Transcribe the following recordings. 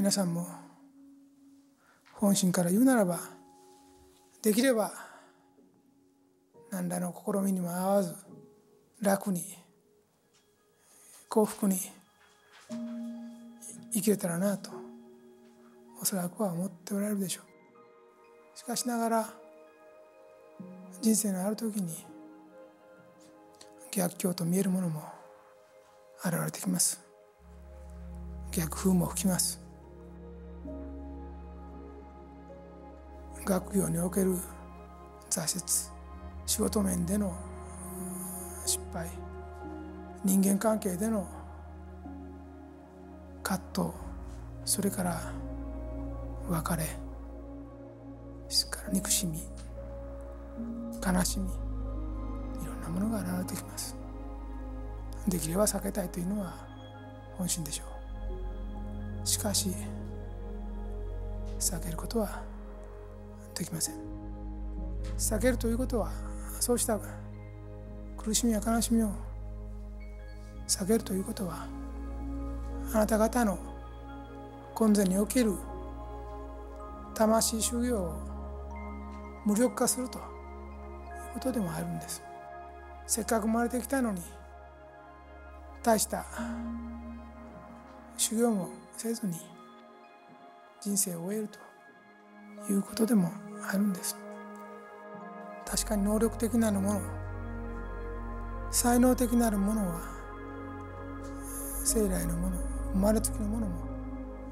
皆さんも本心から言うならばできれば何らの試みにも合わず楽に幸福に生きれたらなとおそらくは思っておられるでしょう。しかしながら人生のある時に逆境と見えるものも現れてきます。逆風も吹きます。学業における挫折仕事面での失敗人間関係での葛藤それから別れそれから憎しみ悲しみいろんなものが現れてきます。できれば避けたいというのは本心でしょう。しかし避けることはできません。避けるということはそうした苦しみや悲しみを避けるということはあなた方の今前における魂修行を無力化するということでもあるんです。せっかく生まれてきたのに大した修行もせずに人生を終えるということでもあるんです。確かに能力的なるもの才能的なるものは生来のもの生まれつきのものも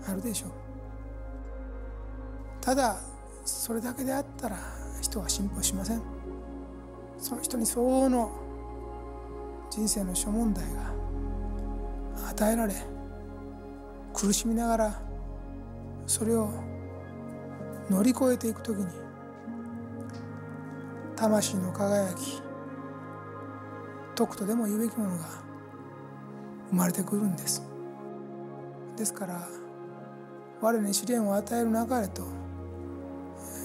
あるでしょう。ただそれだけであったら人は進歩しません。その人に相応の人生の諸問題が与えられ苦しみながらそれを乗り越えていく時に魂の輝き徳とでも言うべきものが生まれてくるんです。ですから我に試練を与える流れと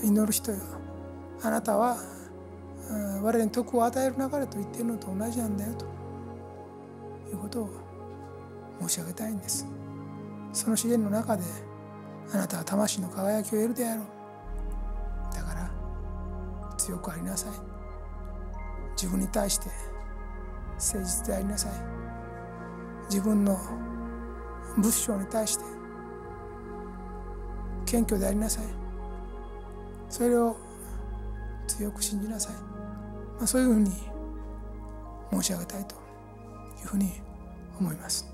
祈る人よ。あなたは我に徳を与える流れと言っているのと同じなんだよということを申し上げたいんです。その試練の中であなたは魂の輝きを得るであろう。だから強くありなさい。自分に対して誠実でありなさい。自分の仏性に対して謙虚でありなさい。それを強く信じなさい、まあ、そういうふうに申し上げたいというふうに思います。